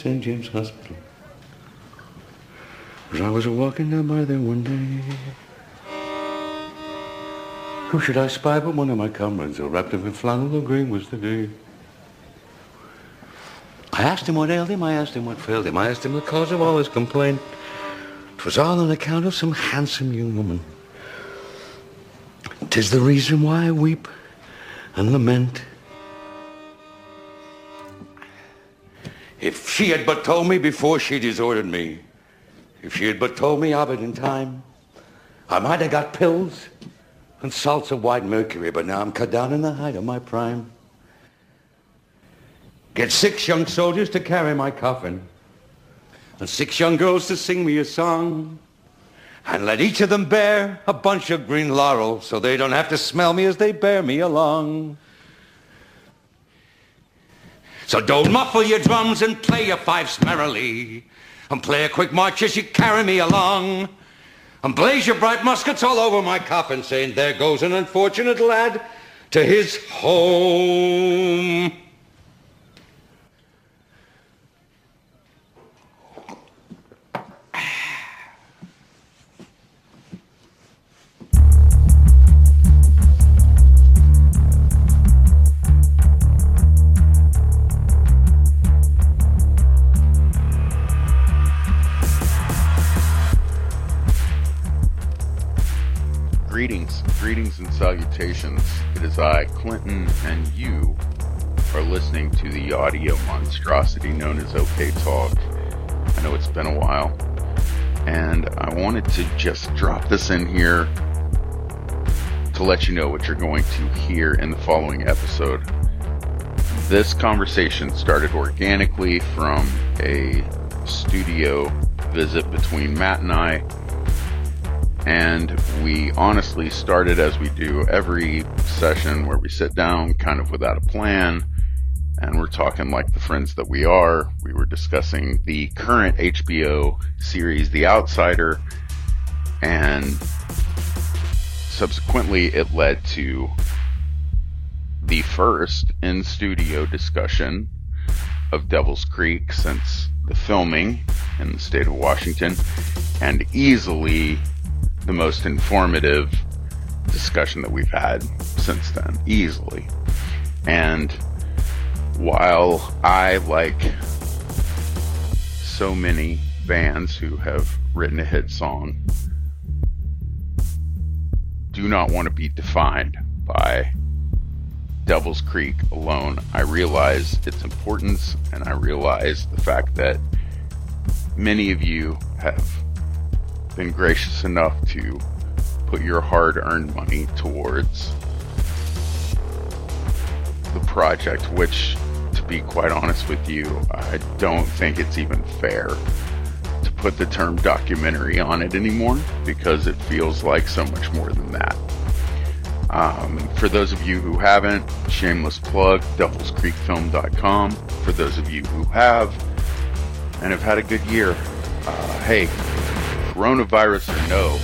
St. James Hospital. As I was walking down by there one day. Who should I spy but one of my comrades, all wrapped up in flannel, green was the day. I asked him what ailed him, I asked him what failed him, I asked him the cause of all his complaint. 'Twas all on account of some handsome young woman. 'Tis the reason why I weep and lament. If she had but told me before she disordered me, if she had but told me of it in time, I might have got pills and salts of white mercury, but now I'm cut down in the height of my prime. Get six young soldiers to carry my coffin, and six young girls to sing me a song, and let each of them bear a bunch of green laurel so they don't have to smell me as they bear me along. So don't muffle your drums and play your fifes merrily. And play a quick march as you carry me along. And blaze your bright muskets all over my coffin, saying, There goes an unfortunate lad to his home. Clinton, and you are listening to the audio monstrosity known as OK Talk. I know it's been a while, and I wanted to just drop this in here to let you know what you're going to hear in the following episode. This conversation started organically from a studio visit between Matt and I and we honestly started as we do every session where we sit down kind of without a plan and we're talking like the friends that we are. We were discussing the current HBO series, The Outsider, and subsequently it led to the first in studio discussion of Devil's Creek since the filming in the state of Washington, and easily the most informative discussion that we've had since then, easily. And while I, like so many bands who have written a hit song, do not want to be defined by Devil's Creek alone, I realize its importance and I realize the fact that many of you have been gracious enough to put your hard earned money towards the project, which, to be quite honest with you, I don't think it's even fair to put the term documentary on it anymore because it feels like so much more than that. Um, for those of you who haven't, shameless plug, devilscreekfilm.com. For those of you who have and have had a good year, uh, hey, coronavirus or no,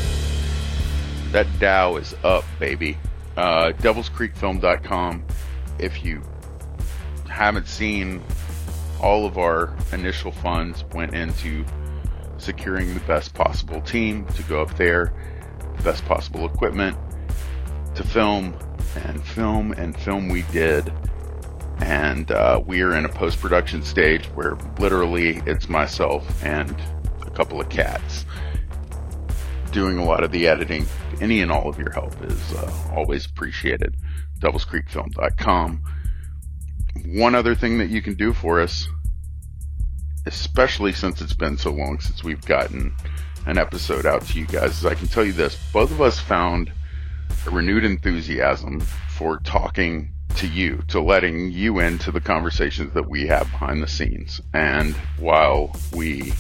that Dow is up, baby. Uh, devilscreekfilm.com. If you haven't seen, all of our initial funds went into securing the best possible team to go up there, the best possible equipment to film, and film and film we did. And uh, we are in a post production stage where literally it's myself and a couple of cats doing a lot of the editing. Any and all of your help is uh, always appreciated. DevilsCreekFilm.com. One other thing that you can do for us, especially since it's been so long since we've gotten an episode out to you guys, is I can tell you this. Both of us found a renewed enthusiasm for talking to you, to letting you into the conversations that we have behind the scenes. And while we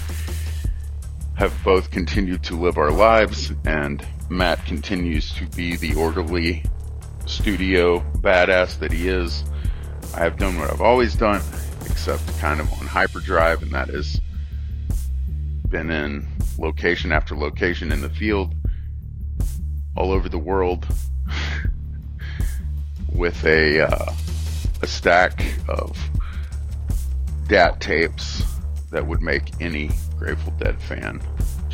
have both continued to live our lives, and Matt continues to be the orderly studio badass that he is. I have done what I've always done, except kind of on hyperdrive, and that is been in location after location in the field, all over the world, with a uh, a stack of DAT tapes that would make any Grateful Dead fan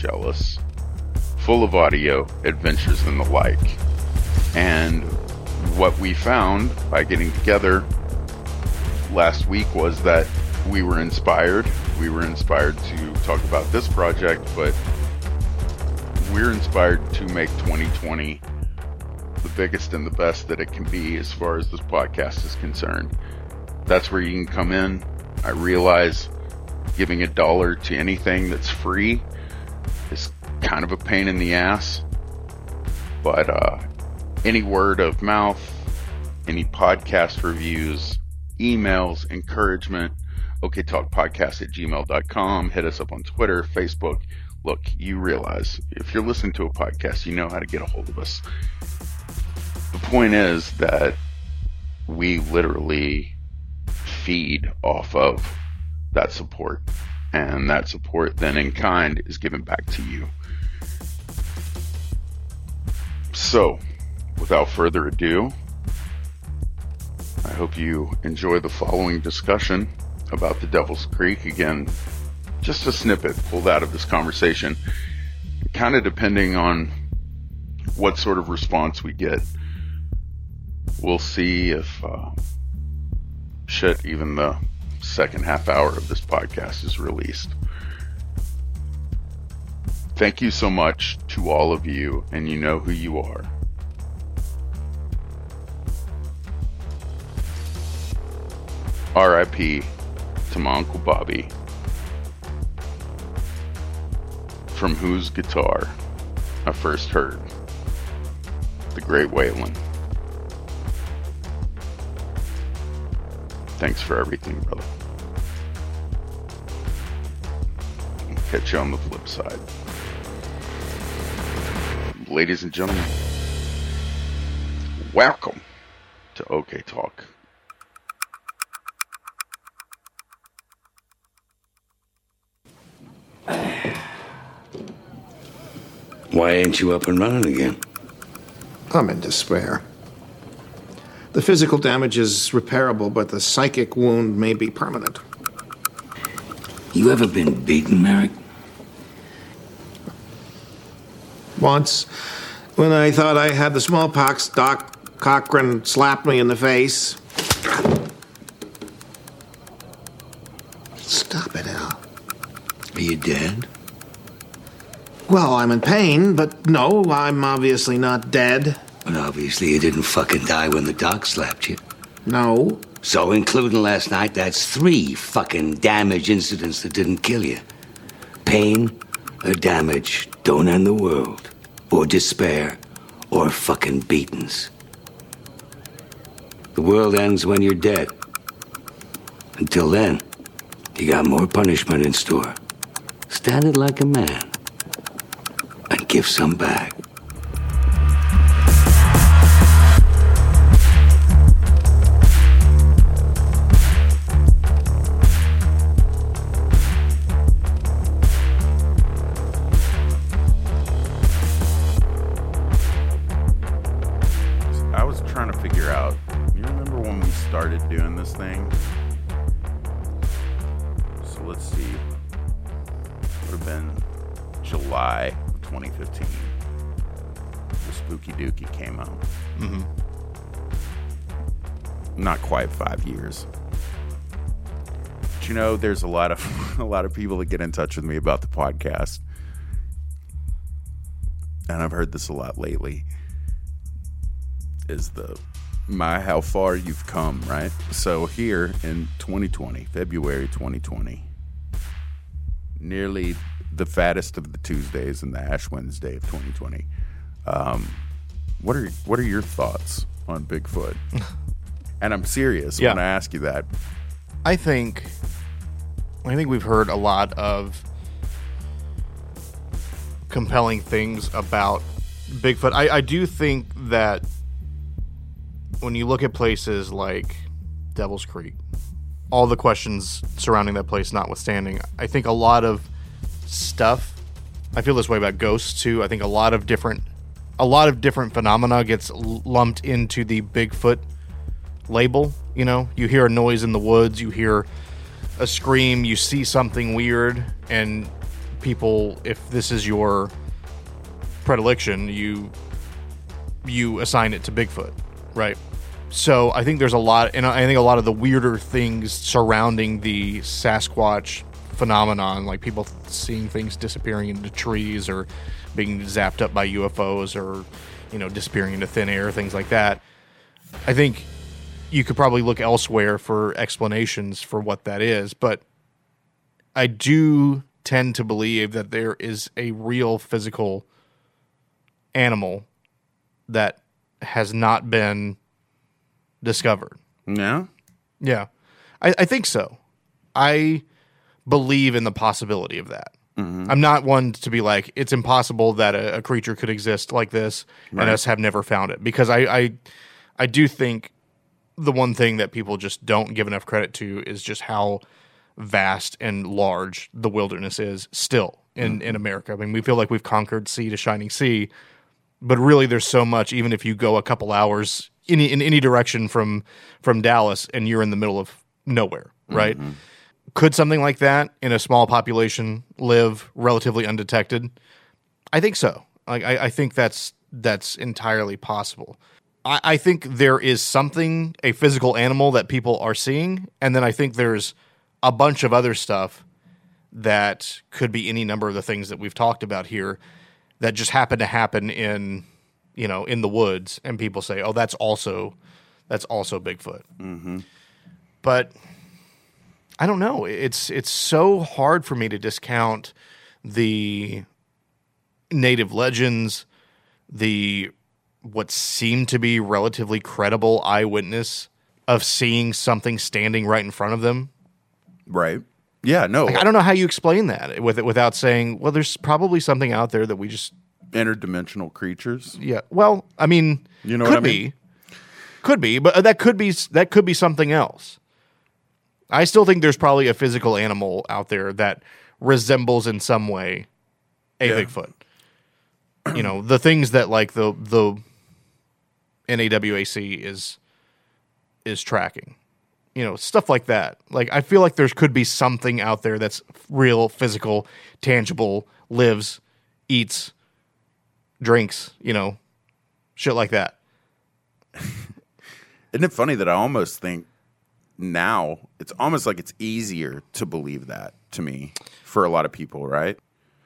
jealous. Full of audio, adventures, and the like. And what we found by getting together last week was that we were inspired. We were inspired to talk about this project, but we're inspired to make 2020 the biggest and the best that it can be as far as this podcast is concerned. That's where you can come in. I realize giving a dollar to anything that's free is kind of a pain in the ass. But uh, any word of mouth, any podcast reviews, emails, encouragement, okay talk podcast at gmail.com. Hit us up on Twitter, Facebook. Look, you realize if you're listening to a podcast, you know how to get a hold of us. The point is that we literally feed off of that support. And that support then in kind is given back to you. So, without further ado, I hope you enjoy the following discussion about the Devil's Creek. Again, just a snippet pulled out of this conversation, kind of depending on what sort of response we get. We'll see if uh, shit, even the second half hour of this podcast is released. Thank you so much to all of you, and you know who you are. RIP to my Uncle Bobby, from whose guitar I first heard the Great Waylon. Thanks for everything, brother. Catch you on the flip side. Ladies and gentlemen, welcome to OK Talk. Why ain't you up and running again? I'm in despair. The physical damage is repairable, but the psychic wound may be permanent. You ever been beaten, Merrick? Once, when I thought I had the smallpox, Doc Cochran slapped me in the face. Stop it, Al. Are you dead? Well, I'm in pain, but no, I'm obviously not dead. But obviously you didn't fucking die when the doc slapped you. No. So, including last night, that's three fucking damage incidents that didn't kill you. Pain or damage don't end the world, or despair, or fucking beatings. The world ends when you're dead. Until then, you got more punishment in store. stand it like a man and give some back. Came out. Mm-hmm. Not quite five years. But you know, there's a lot of a lot of people that get in touch with me about the podcast, and I've heard this a lot lately is the my how far you've come, right? So here in 2020, February 2020, nearly the fattest of the Tuesdays and the Ash Wednesday of 2020. Um, what are what are your thoughts on Bigfoot? and I'm serious Yeah. when I ask you that. I think I think we've heard a lot of compelling things about Bigfoot. I, I do think that when you look at places like Devil's Creek, all the questions surrounding that place notwithstanding, I think a lot of stuff I feel this way about ghosts too. I think a lot of different a lot of different phenomena gets lumped into the Bigfoot label. You know, you hear a noise in the woods, you hear a scream, you see something weird, and people, if this is your predilection, you you assign it to Bigfoot, right? So I think there's a lot, and I think a lot of the weirder things surrounding the Sasquatch phenomenon, like people seeing things disappearing into trees or being zapped up by UFOs or you know disappearing into thin air, things like that. I think you could probably look elsewhere for explanations for what that is, but I do tend to believe that there is a real physical animal that has not been discovered. Yeah. Yeah, I, I think so. I believe in the possibility of that. Mm-hmm. I'm not one to be like it's impossible that a, a creature could exist like this and us have never found it because I, I I do think the one thing that people just don't give enough credit to is just how vast and large the wilderness is still in mm-hmm. in America. I mean, we feel like we've conquered sea to shining sea, but really there's so much even if you go a couple hours in in any direction from from Dallas and you're in the middle of nowhere, right? Mm-hmm. Could something like that in a small population live relatively undetected? I think so. Like I, I think that's that's entirely possible. I, I think there is something, a physical animal that people are seeing, and then I think there's a bunch of other stuff that could be any number of the things that we've talked about here that just happen to happen in you know in the woods and people say oh that's also that's also bigfoot mm-hmm. but i don't know it's it's so hard for me to discount the native legends the what seemed to be relatively credible eyewitness of seeing something standing right in front of them Right. Yeah. No. like, I don't know how you explain that with it without saying, well, there's probably something out there that we just, interdimensional creatures. yeah. Well, I mean, You know could what I mean? be, could be, but that could be that could be something else. I still think there's probably a physical animal out there that resembles in some way a Yeah. Bigfoot. You know, the things that like the the NAWAC is is tracking. You know, stuff like that. Like I feel like there could be something out there that's real, physical, tangible, lives, eats, drinks, you know, shit like that. Isn't it funny that I almost think now it's almost like it's easier to believe that to me for a lot of people, right?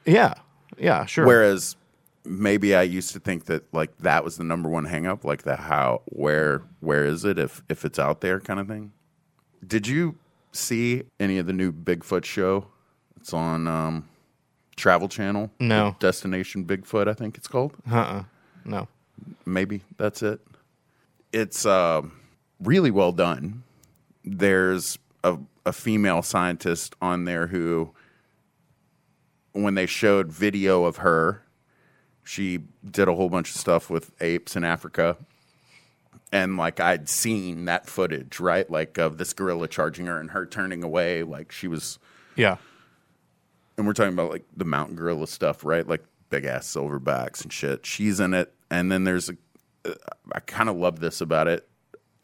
Yeah. Yeah, sure. Whereas maybe I used to think that like that was the number one hang up, like the how where where is it if if it's out there kind of thing. Did you see any of the new Bigfoot show? It's on um Travel Channel. No. Destination Bigfoot, I think it's called. uh-uh. No. maybe that's it. It's uh, really well done. There's a, a female scientist on there who when they showed video of her, she did a whole bunch of stuff with apes in Africa. And like I'd seen that footage, right? Like of this gorilla charging her and her turning away, like she was Yeah. and we're talking about like the mountain gorilla stuff, right? Like big ass silverbacks and shit. She's in it, and then there's a. Uh, I kind of love this about it.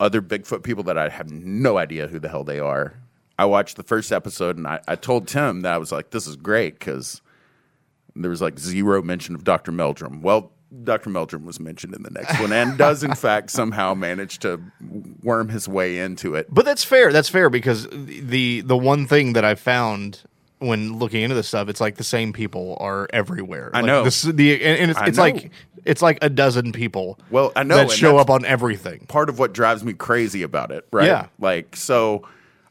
Other Bigfoot people that I have no idea who the hell they are. I watched the first episode, and I, I told Tim that I was like, "This is great" because there was like zero mention of Dr. Meldrum. Well, Dr. Meldrum was mentioned in the next one, and does in fact somehow manage to worm his way into it. But that's fair. That's fair because the the one thing that I found when looking into this stuff, it's like the same people are everywhere. I Like, know. This, the and, and it's, it's know. like it's like a dozen people. Well, I know, that show up on everything. part of what drives me crazy about it, right? Yeah. Like, so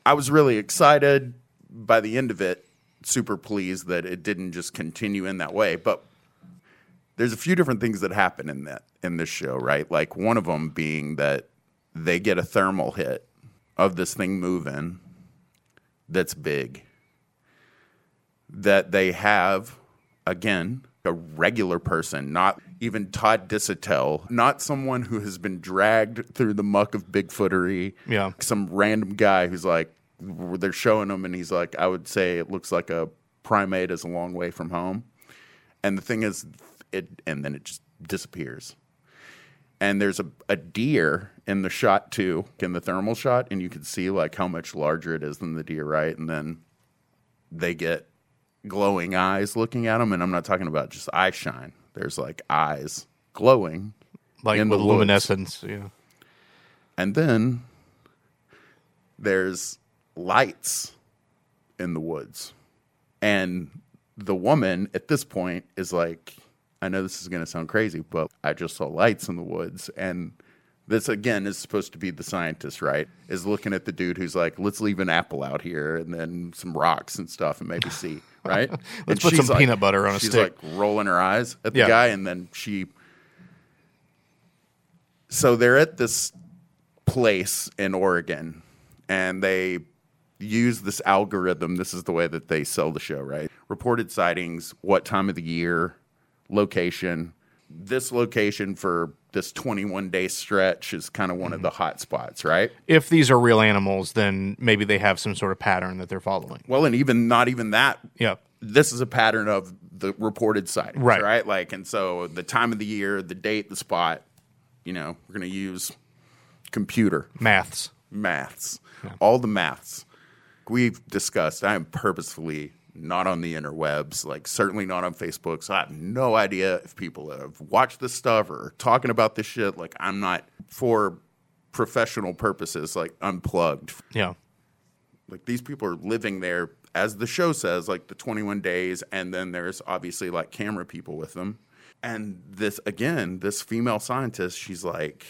I was really excited by the end of it, super pleased that it didn't just continue in that way. But there's a few different things that happen in that in this show, right? Like one of them being that they get a thermal hit of this thing moving that's big. That they have again a regular person, not even Todd Disotell, not someone who has been dragged through the muck of Bigfootery. Yeah. some random guy who's like, they're showing him, and he's like, I would say it looks like a primate is a long way from home. And the thing is, it and then it just disappears. And there's a, a deer in the shot too, in the thermal shot, and you can see like how much larger it is than the deer, right? And then they get glowing eyes looking at them, and I'm not talking about just eye shine. There's like eyes glowing, Like in with the luminescence. Yeah. and then there's lights in the woods, and the woman at this point is like, I know this is going to sound crazy, but I just saw lights in the woods, and this again is supposed to be the scientist, right? Is looking at the dude who's like, let's leave an apple out here and then some rocks and stuff and maybe see, right? Let's put she's some peanut butter on a she's stick. like rolling her eyes at the Yeah. guy, and then she. So they're at this place in Oregon, and they use this algorithm. This is the way that they sell the show, right? Reported sightings, what time of the year, location. This location for this 21 day stretch is kind of one of mm-hmm. the hot spots, right? If these are real animals, then maybe they have some sort of pattern that they're following. Well, and even not even that. Yeah. This is a pattern of the reported sightings, Right. right? Like, and so the time of the year, the date, the spot, you know, we're going to use computer Maths. maths, all the maths we've discussed. I am purposefully not on the interwebs, like certainly not on Facebook. So I have no idea if people have watched this stuff or talking about this shit. Like I'm not for professional purposes, like unplugged. Yeah. Like these people are living there, as the show says, like the 21 days, and then there's obviously like camera people with them. And this again, this female scientist, she's like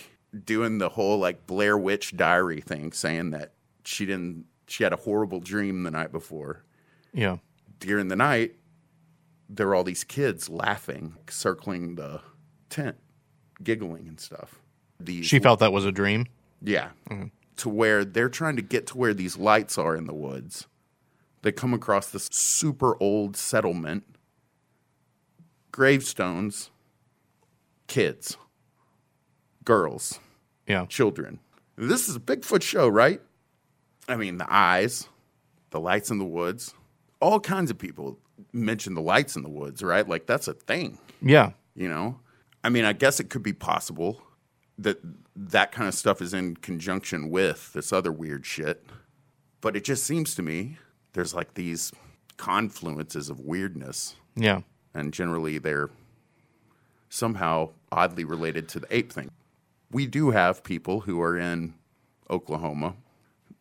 doing the whole like Blair Witch Diary thing, saying that she didn't, she had a horrible dream the night before. Yeah. During the night, there were all these kids laughing, circling the tent, giggling and stuff. These She felt that was a dream. yeah. Mm-hmm. To where they're trying to get to where these lights are in the woods. They come across this super old settlement, gravestones, kids, girls, Yeah. children. This is a Bigfoot show, right? I mean, the eyes, the lights in the woods, all kinds of people mention the lights in the woods, right? Like that's a thing. Yeah. you know? I mean i guess it could be possible that that kind of stuff is in conjunction with this other weird shit. But it just seems to me there's like these confluences of weirdness. Yeah. and generally they're somehow oddly related to the ape thing. We do have people who are in oklahoma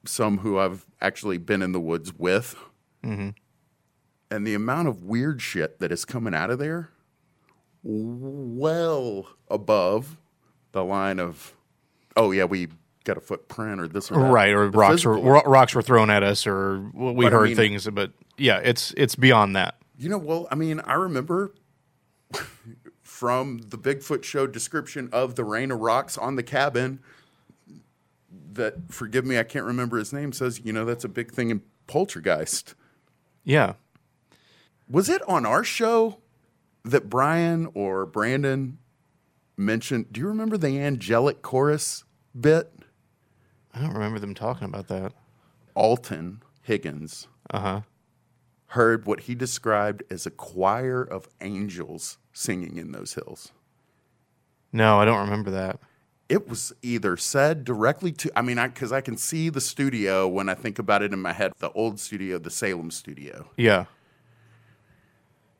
some who i've actually been in the woods with mm-hmm. And the amount of weird shit that is coming out of there well above the line of oh yeah we got a footprint or this or that. Right. Or The rocks were, rocks were thrown at us or we But I heard mean- things, but yeah, it's, it's beyond that. You know, well, I mean, I remember from the Bigfoot show description of the rain of rocks on the cabin that, forgive me, I can't remember his name, says, you know, that's a big thing in Poltergeist. Yeah. Was it on our show that Brian or Brandon mentioned? Do you remember the angelic chorus bit? I don't remember them talking about that. Alton Higgins Uh huh. heard what he described as a choir of angels singing in those hills. No, I don't remember that. It was either said directly to, I mean, I because I can see the studio when I think about it in my head, the old studio, the Salem studio. Yeah.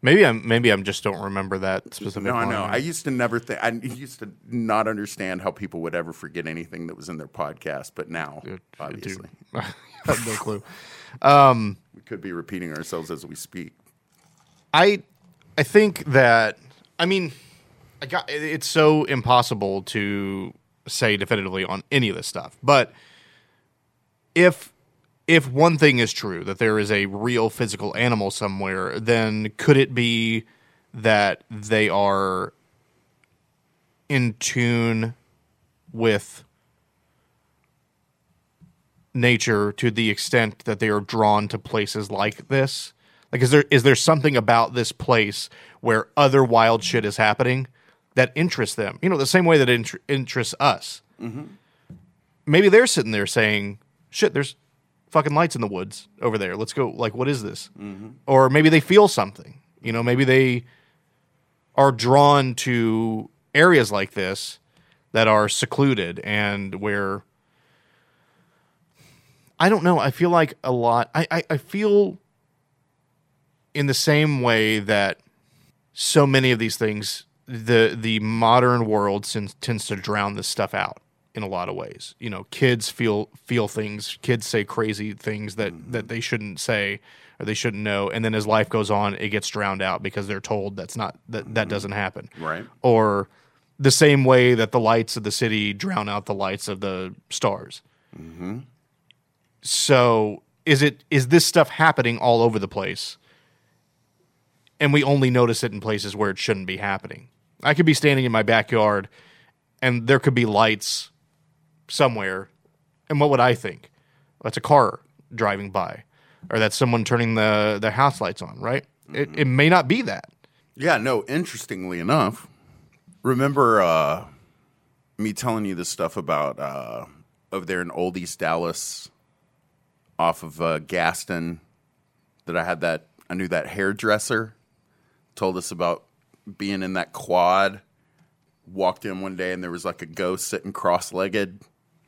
Maybe I'm maybe I'm just don't remember that specific. No, I know. I used to never think. I used to not understand how people would ever forget anything that was in their podcast, but now, Dude, obviously, I have no clue. Um, we could be repeating ourselves as we speak. I I think that I mean I got it's so impossible to say definitively on any of this stuff. But if if one thing is true that there is a real physical animal somewhere, then could it be that they are in tune with nature to the extent that they are drawn to places like this? Like, is there is there something about this place where other wild shit is happening that interests them? You know, the same way that it inter- interests us. Mm-hmm. Maybe they're sitting there saying, "Shit, there's fucking lights in the woods over there. Let's go. Like, what is this?" Mm-hmm. Or maybe they feel something. You know, maybe they are drawn to areas like this that are secluded and where I don't know. I feel like a lot. I, I, I feel in the same way that so many of these things, the the modern world tends, tends to drown this stuff out in a lot of ways. You know, kids feel feel things. Kids say crazy things that mm-hmm. that they shouldn't say or they shouldn't know. And then as life goes on, it gets drowned out because they're told that's not that that mm-hmm. doesn't happen. Right. Or the same way that the lights of the city drown out the lights of the stars. Mm-hmm. So is it is this stuff happening all over the place? And we only notice it in places where it shouldn't be happening. I could be standing in my backyard and there could be lights somewhere. And what would I think? That's a car driving by. Or that's someone turning the, the house lights on, right? It, it may not be that. Yeah, no, interestingly enough, remember uh, me telling you this stuff about uh, over there in Old East Dallas off of uh, Gaston that I had that, I knew that hairdresser told us about being in that quad. Walked in one day and there was like a ghost sitting cross legged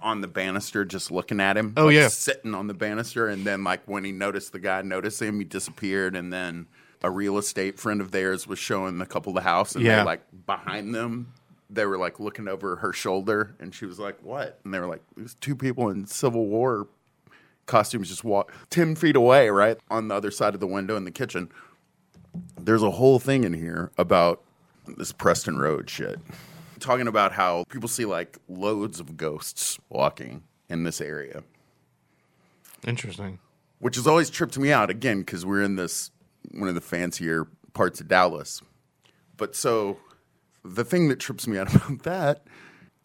on the banister just looking at him. Oh, like, yeah. Sitting on the banister. And then, like, when he noticed the guy noticed him, he disappeared. And then a real estate friend of theirs was showing the couple the house. And Yeah. they like behind them, they were like looking over her shoulder. And she was like, What? And they were like, There's two people in Civil War costumes just walk 10 feet away, right? On the other side of the window in the kitchen. There's a whole thing in here about this Preston Road shit. Talking about how people see like loads of ghosts walking in this area, Interesting. which has always tripped me out again because we're in this one of the fancier parts of Dallas. But so the thing that trips me out about that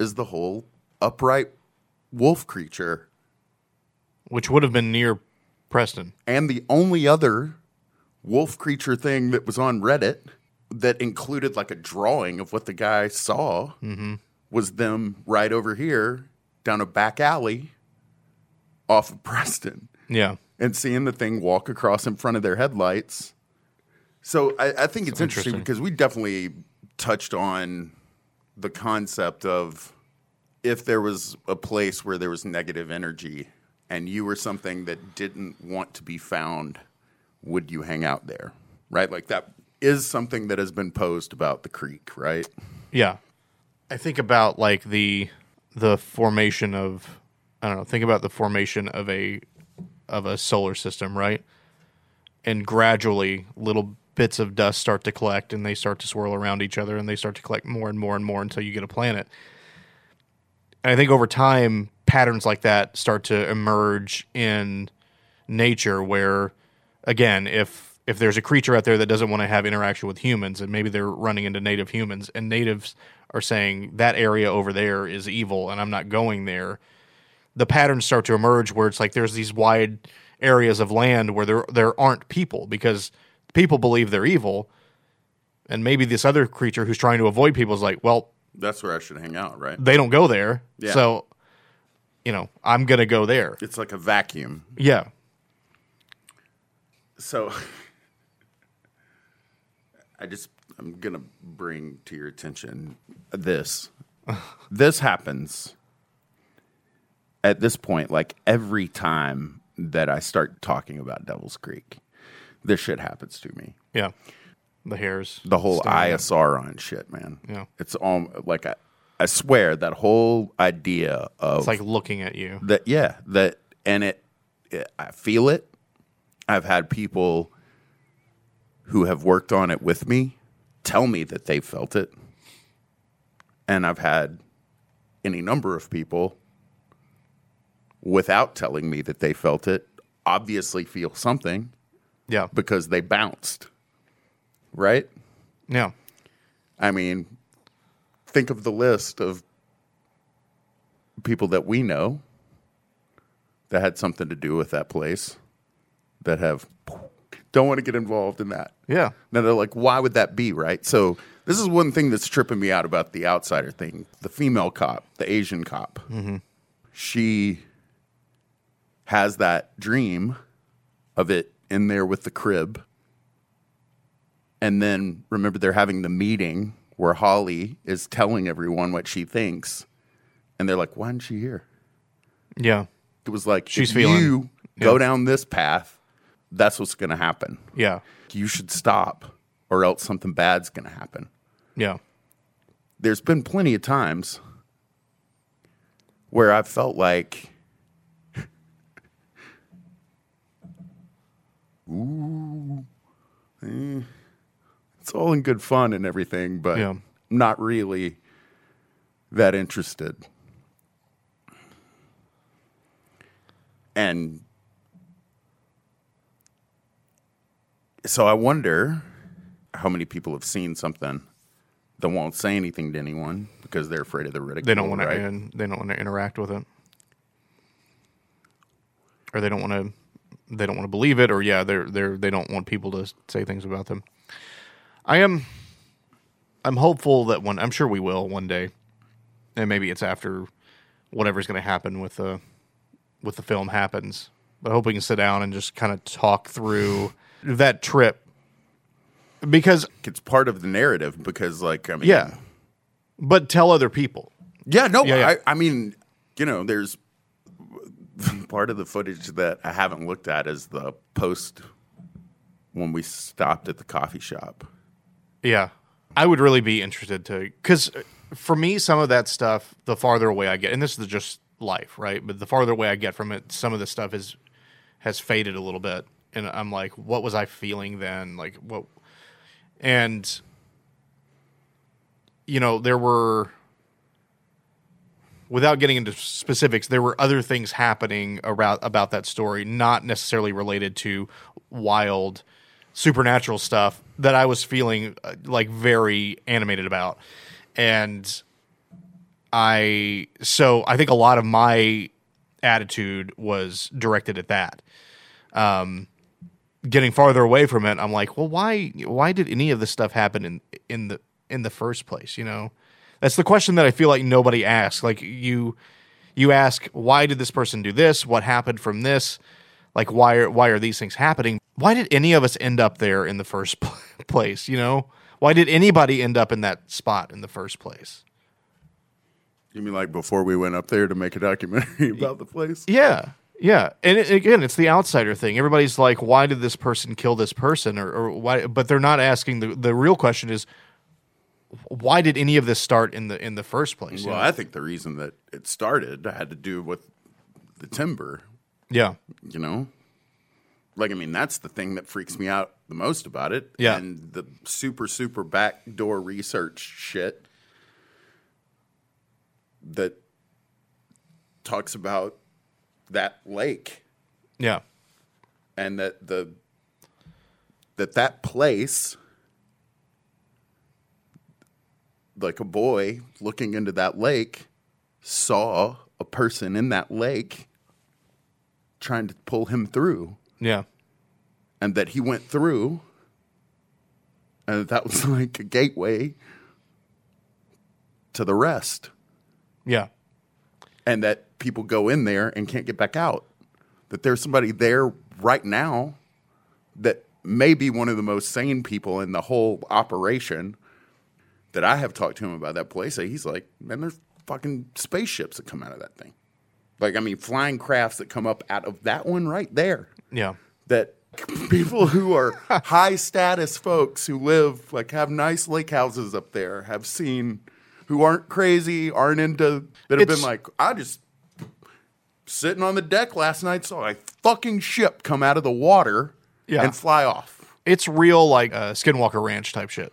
is the whole upright wolf creature Which would have been near Preston. And the only other wolf creature thing that was on Reddit that included like a drawing of what the guy saw mm-hmm. was them right over here down a back alley off of Preston Yeah. and seeing the thing walk across in front of their headlights. So I, I think it's interesting, interesting. because we definitely touched on the concept of if there was a place where there was negative energy and you were something that didn't want to be found, would you hang out there? Right? Like that is something that has been posed about the creek, right? Yeah. I think about like the the formation of I don't know, think about the formation of a of a solar system, right? And gradually little bits of dust start to collect and they start to swirl around each other and they start to collect more and more and more until you get a planet. And I think over time patterns like that start to emerge in nature where again, if if there's a creature out there that doesn't want to have interaction with humans and maybe they're running into native humans and natives are saying that area over there is evil and I'm not going there, the patterns start to emerge where it's like there's these wide areas of land where there there aren't people because people believe they're evil, and maybe this other creature who's trying to avoid people is like, well, That's where I should hang out, right? they don't go there, Yeah. so you know I'm gonna go there. It's like a vacuum. Yeah, So I just I'm gonna bring to your attention this. this happens at this point, like every time that I start talking about Devil's Creek, this shit happens to me. yeah. The hairs, The whole. ISR on shit, man. Yeah. It's all like I, I swear that whole idea of It's like looking at you. that yeah that and it, it i feel it i've had people who have worked on it with me tell me that they felt it. And i've had any number of people without telling me that they felt it obviously feel something Yeah, because they bounced right? Yeah, I mean, think of the list of people that we know that had something to do with that place that have don't want to get involved in that. yeah. Now they're like, why would that be, right? So this is one thing that's tripping me out about the outsider thing. The female cop, the Asian cop, mm-hmm. she has that dream of it in there with the crib. And then remember, they're having the meeting where Holly is telling everyone what she thinks. And they're like, why isn't she here? Yeah, It was like, She's if feeling- you go yeah. down this path, that's what's going to happen yeah, you should stop or else something bad's going to happen. yeah, There's been plenty of times where I've felt like, ooh, eh, it's all in good fun and everything, but Yeah. Not really that interested. And so I wonder how many people have seen something that won't say anything to anyone because they're afraid of the ridicule. they don't want right? to. They don't want to interact with it, or they don't want to. They don't want to believe it, or yeah, they're they're they don't want people to say things about them. I am. I'm hopeful that one. I'm sure we will one day, and maybe it's after whatever's going to happen with the with the film happens. But I hope we can sit down and just kind of talk through that trip because It's part of the narrative because, like, I mean, yeah, but tell other people. yeah, no, Yeah, yeah. I, I mean, you know, there's part of the footage that I haven't looked at is the post when we stopped at the coffee shop. Yeah. I would really be interested to because for me, some of that stuff, the farther away I get, and this is just life, right? But the farther away I get from it, some of the stuff is has faded a little bit, and I'm like, what was I feeling then? Like what? And you know, there were without getting into specifics, there were other things happening around about that story, not necessarily related to wild supernatural stuff that I was feeling uh, like very animated about. And I so I think a lot of my attitude was directed at that. Um getting farther away from it, I'm like, well why why did any of this stuff happen in in the in the first place, you know? That's the question that I feel like nobody asks. Like you you ask why did this person do this? What happened from this? Like why are why are these things happening? Why did any of us end up there in the first place, you know? Why did anybody end up in that spot in the first place? You mean like before we went up there to make a documentary about the place? Yeah. Yeah. And it, again, it's the outsider thing. Everybody's like, why did this person kill this person? Or, or why, but they're not asking the, the real question is, why did any of this start in the, in the first place? you Well, know? I think the reason that it started had to do with the timber yeah. you know like i mean that's the thing that freaks me out the most about it Yeah. and the super super backdoor research shit that talks about that lake Yeah. and that the that that place like a boy looking into that lake saw a person in that lake trying to pull him through Yeah. and that he went through and that that was like a gateway to the rest, Yeah. and that people go in there and can't get back out. That there's somebody there right now that may be one of the most sane people in the whole operation. That I have talked to him about that place. He's like, man, there's fucking spaceships that come out of that thing. Like, I mean, flying crafts that come up out of that one right there. Yeah. that people who are high status folks who live like have nice lake houses up there have seen who aren't crazy aren't into that have It's- been like i just sitting on the deck last night saw a fucking ship come out of the water Yeah. and fly off It's real like uh, Skinwalker Ranch type shit.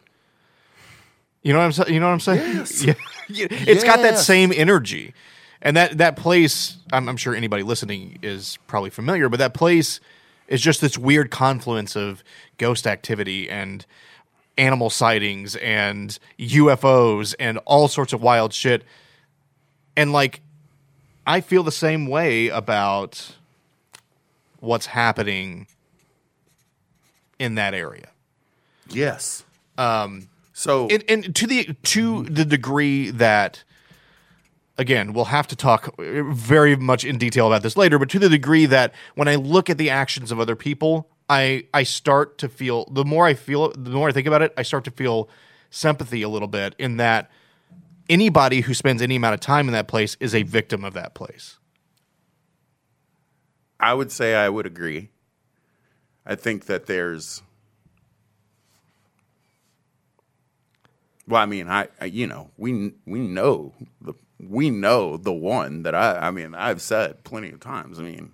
You know what I'm saying? You know what I'm saying? Yes. Yeah. It's got that same energy. And that that place, I'm, I'm sure anybody listening is probably familiar, but that place is just this weird confluence of ghost activity and animal sightings and UFOs and all sorts of wild shit. And like I feel the same way about what's happening in that area. yes um so and, and to the to the degree that again we'll have to talk very much in detail about this later but to the degree that when i look at the actions of other people i i start to feel the more i feel the more i think about it i start to feel sympathy a little bit in that anybody who spends any amount of time in that place is a victim of that place I would say I would agree. I think that there's. Well, I mean, I, I you know we we know the we know the one that I I mean I've said plenty of times. I mean,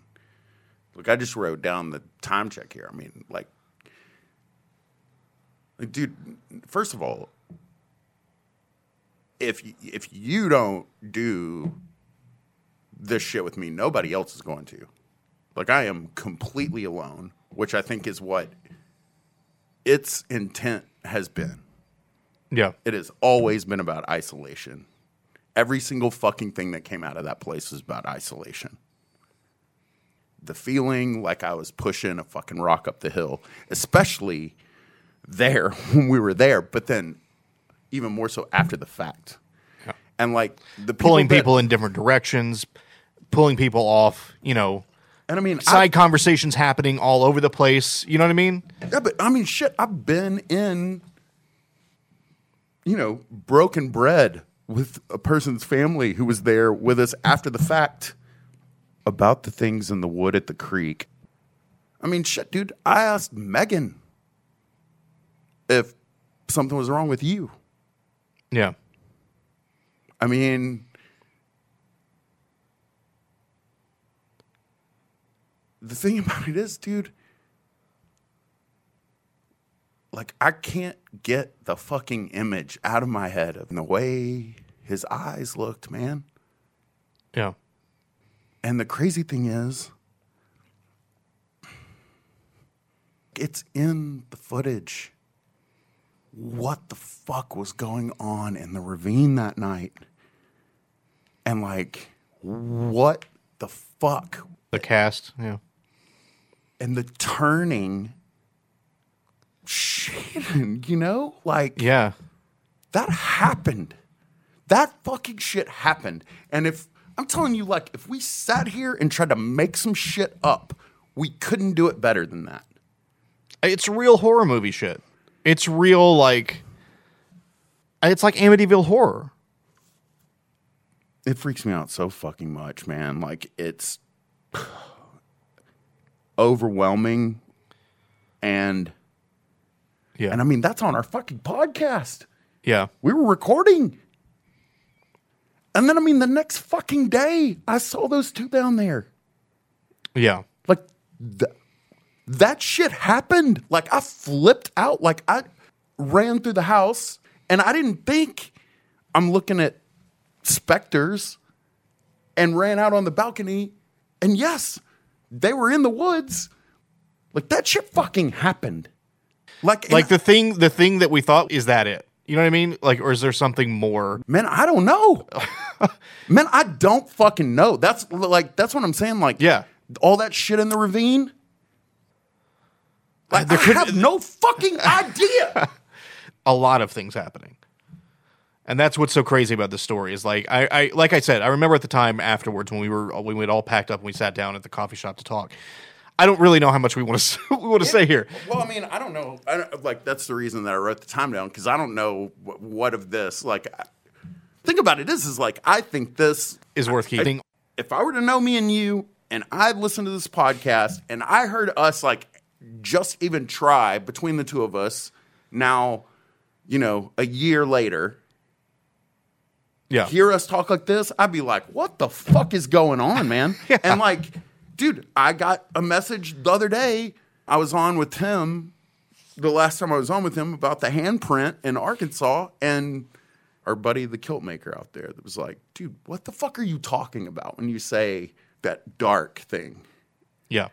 look, I just wrote down the time check here. I mean, like, like dude, first of all, if if you don't do this shit with me, nobody else is going to. Like I am completely alone, which I think is what its intent has been. yeah It has always been about isolation. Every single fucking thing that came out of that place was about isolation. The feeling like I was pushing a fucking rock up the hill, especially there when we were there, but then even more so after the fact. And like the people pulling that- people in different directions pulling people off you know and I mean, I- side conversations happening all over the place you know what i mean Yeah, but I mean, shit, I've been in, you know, broken bread with a person's family who was there with us after the fact about the things in the wood at the creek. I mean, shit, dude, I asked Megan if something was wrong with you. Yeah I mean, the thing about it is, dude, like I can't get the fucking image out of my head of the way his eyes looked, man. yeah And the crazy thing is, it's in the footage. What the fuck was going on in the ravine that night? And like, what the fuck? the cast yeah And the turning shit, you know? Like, yeah that happened. That fucking shit happened. And if I'm telling you, like, if we sat here and tried to make some shit up, we couldn't do it better than that. It's real horror movie shit. It's real like it's like Amityville horror. It freaks me out so fucking much, man. Like, it's overwhelming. And, Yeah. and I mean, that's on our fucking podcast. yeah. We were recording. And then, I mean, the next fucking day, I saw those two down there. Yeah. Like th- that shit happened. Like I flipped out. Like I ran through the house and I didn't think I'm looking at specters and ran out on the balcony. And yes, they were in the woods. Like that shit fucking happened. Like Like the thing the thing that we thought is that it. You know what I mean? Like or is there something more? man, I don't know. man, I don't fucking know. That's like that's what I'm saying. Like Yeah. all that shit in the ravine. Like, there I could- have no fucking idea. a lot of things happening. And that's what's so crazy about this story is like I, I like I said, I remember at the time afterwards when we were uh, when we had all packed up and we sat down at the coffee shop to talk. I don't really know how much we want to we want to say here. Well, I mean, I don't know. I don't, like that's the reason that I wrote the time down because I don't know what, what of this. Like, I- think about it. This is like I think this Is worth keeping. if I were to know me and you, and I'd listened to this podcast, and I heard us like just even try between the two of us, now, you know, a year later, Yeah. hear us talk like this, I'd be like, what the fuck is going on, man? And like, dude, I got a message the other day. I was on with him the last time I was on with him about the handprint in Arkansas and our buddy the kilt maker out there that was like, dude, what the fuck are you talking about when you say that dark thing? yeah.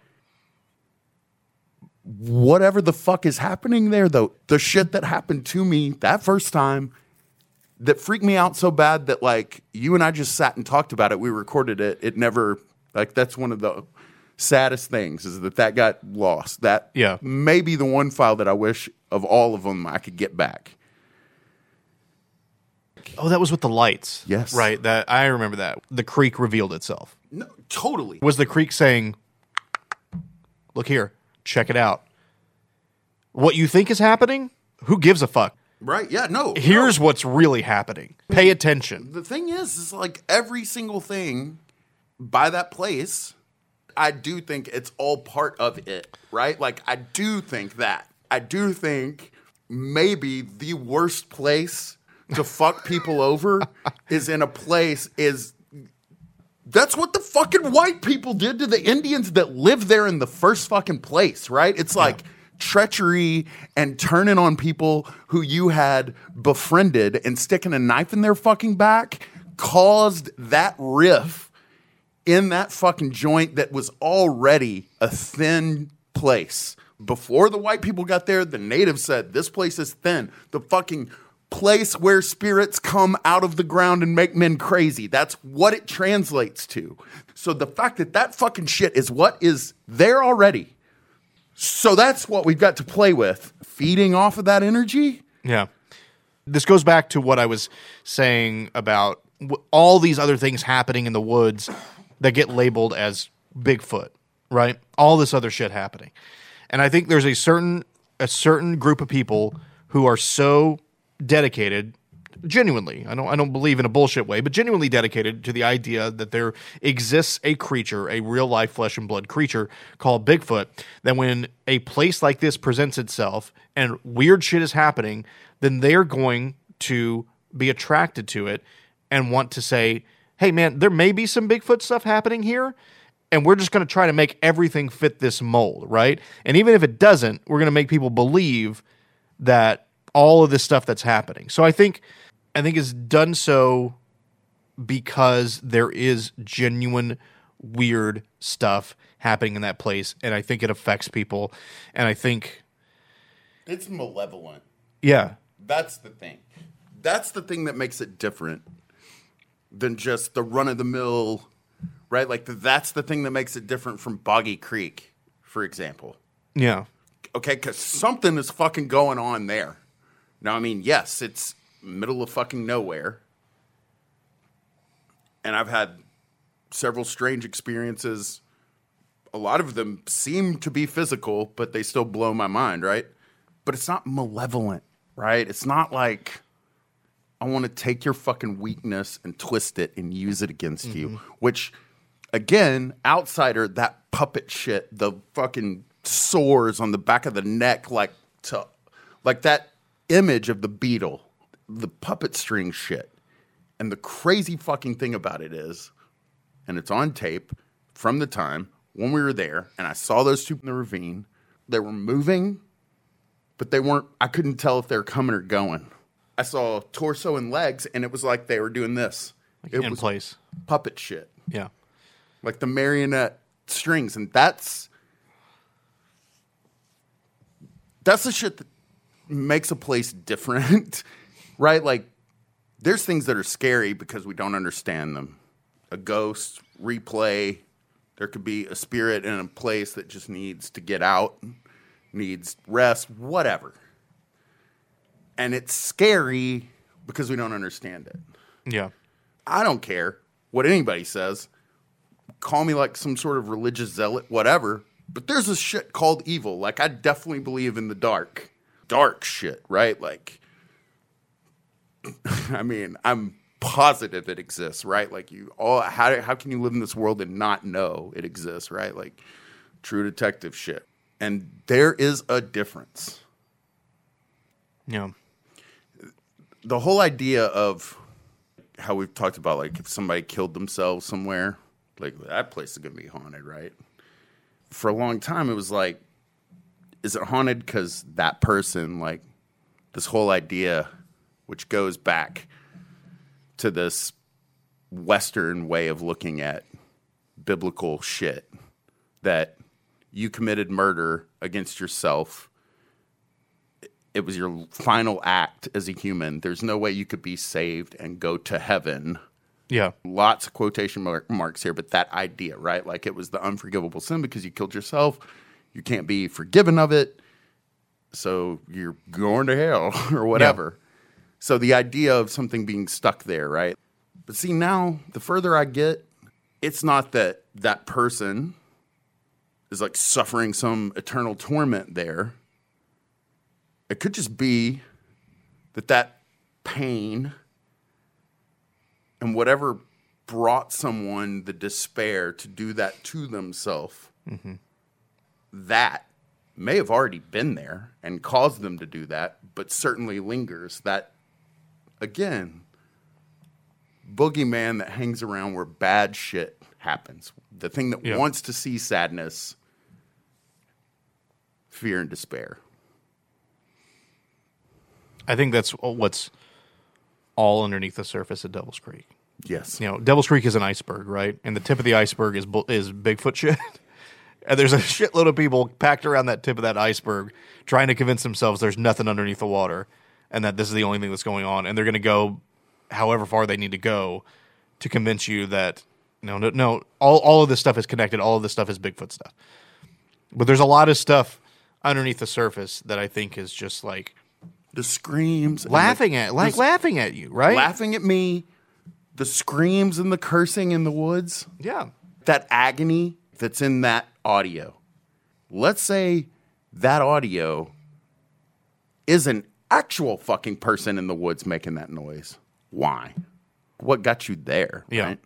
Whatever the fuck is happening there though, the shit that happened to me that first time that freaked me out so bad that like you and I just sat and talked about it. We recorded it. It never like that's one of the saddest things is that that got lost. That Yeah. maybe the one file that I wish of all of them I could get back. Oh, that was with the lights. Yes. Right. That I remember that. The creek revealed itself. No, totally. Was the creek saying, "Look here, check it out. What you think is happening? Who gives a fuck? Right? Yeah. No. Here's no. what's really happening. Pay attention." the thing is, is like every single thing by that place, I do think it's all part of it, right? Like I do think that. I do think maybe the worst place to fuck people over is in a place is that's what the fucking white people did to the Indians that lived there in the first fucking place, right? It's like treachery and turning on people who you had befriended and sticking a knife in their fucking back caused that riff in that fucking joint that was already a thin place. Before the white people got there, the natives said, This place is thin. The fucking place where spirits come out of the ground and make men crazy. That's what it translates to. So the fact that that fucking shit is what is there already. So that's what we've got to play with. Feeding off of that energy. Yeah. This goes back to what I was saying about all these other things happening in the woods that get labeled as Bigfoot, right? All this other shit happening. And I think there's a certain a certain group of people who are so dedicated genuinely I don't I don't believe in a bullshit way but genuinely dedicated to the idea that there exists a creature a real life flesh and blood creature called Bigfoot that when a place like this presents itself and weird shit is happening then they're going to be attracted to it and want to say hey man there may be some Bigfoot stuff happening here and we're just going to try to make everything fit this mold right? And even if it doesn't we're going to make people believe that all of this stuff that's happening. So I think I think it's done so because there is genuine weird stuff happening in that place and I think it affects people and I think It's malevolent. yeah, That's the thing. That's the thing that makes it different than just the run of the mill, right? Like that's the thing that makes it different from Boggy Creek, for example. yeah. Okay, because something is fucking going on there. Now, I mean, yes, it's middle of fucking nowhere, and I've had several strange experiences. A lot of them seem to be physical, but they still blow my mind, right? But it's not malevolent, right? It's not like I want to take your fucking weakness and twist it and use it against you, mm-hmm. which again, outsider, that puppet shit, the fucking sores on the back of the neck, like to like that image of the beetle, the puppet string shit. And the crazy fucking thing about it is, and it's on tape from the time when we were there, and I saw those two in the ravine. They were moving, but they weren't, I couldn't tell if they were coming or going. I saw torso and legs, and it was like they were doing this. it in was place. puppet shit Yeah. like the marionette strings, and that's that's the shit that makes a place different, right? Like, there's things that are scary because we don't understand them. A ghost, replay. There could be a spirit in a place that just needs to get out, needs rest, whatever. and it's scary because we don't understand it. Yeah. I don't care what anybody says. Call me like some sort of religious zealot, whatever. But there's a shit called evil. Like I definitely believe in the dark, dark shit, right? Like, I mean, I'm positive it exists, right? Like you all, how how can you live in this world and not know it exists, right? Like true detective shit. And there is a difference. Yeah. the whole idea of how we've talked about like if somebody killed themselves somewhere like that place is going to be haunted right for a long time it was like is it haunted because that person like this whole idea which goes back to this western way of looking at biblical shit that you committed murder against yourself it was your final act as a human. There's no way you could be saved and go to heaven. Yeah. Lots of quotation mar- marks here, but that idea, right? Like it was the unforgivable sin because you killed yourself. You can't be forgiven of it. So you're going to hell or whatever. So the idea of something being stuck there, right? But see, now the further I get, it's not that that person is like suffering some eternal torment there. It could just be that that pain and whatever brought someone the despair to do that to themselves, mm-hmm. That may have already been there and caused them to do that, but certainly lingers. That, again, boogeyman that hangs around where bad shit happens. The thing that Yeah. wants to see sadness, fear, and despair. I think that's what's all underneath the surface of Devil's Creek. Yes. You know, Devil's Creek is an iceberg, right? And the tip of the iceberg is is Bigfoot shit. and there's a shitload of people packed around that tip of that iceberg trying to convince themselves there's nothing underneath the water and that this is the only thing that's going on. And they're going to go however far they need to go to convince you that no, no, no, all all of this stuff is connected. All of this stuff is Bigfoot stuff. But there's a lot of stuff underneath the surface that I think is just like The screams, and the- laughing at, like the- laughing at you, right? laughing at me, the screams and the cursing in the woods, Yeah. that agony that's in that audio. Let's say that audio is an actual fucking person in the woods making that noise. Why? What got you there? Yeah. right?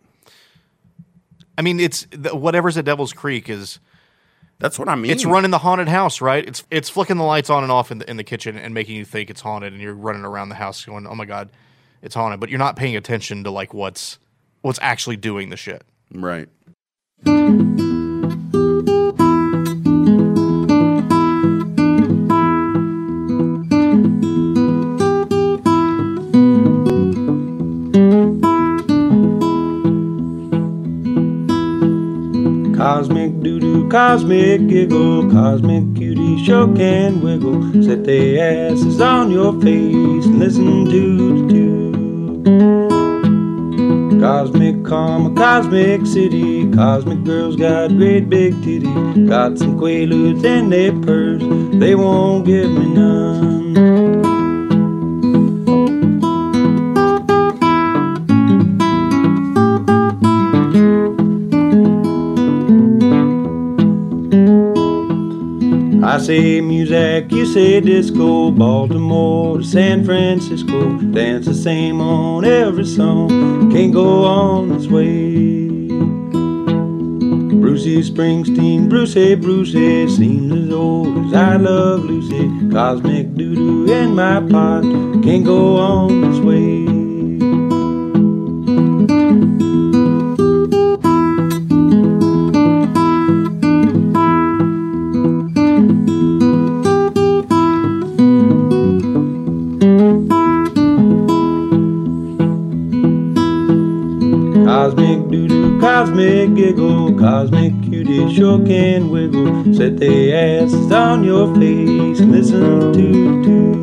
I mean, it's the, whatever's at Devil's Creek is That's what I mean. it's running the haunted house, right? It's it's flicking the lights on and off in the in the kitchen and making you think it's haunted, and you're running around the house going, "Oh my god, it's haunted," but you're not paying attention to like what's what's actually doing the shit. Right. Cosmic doo doo, cosmic giggle, cosmic cutie sure can wiggle. Set their asses on your face and listen to the tune. Cosmic karma, cosmic city, cosmic girls got great big titties. Got some quaaludes in their purse, they won't give me none. You say disco, Baltimore to San Francisco. Dance the same on every song, can't go on this way. Brucey Springsteen, Brucey, Brucey, seems as old as I love Lucy. Cosmic doo doo in my pot, can't go on this way. Can wiggle. Set their asses on your face and listen to to.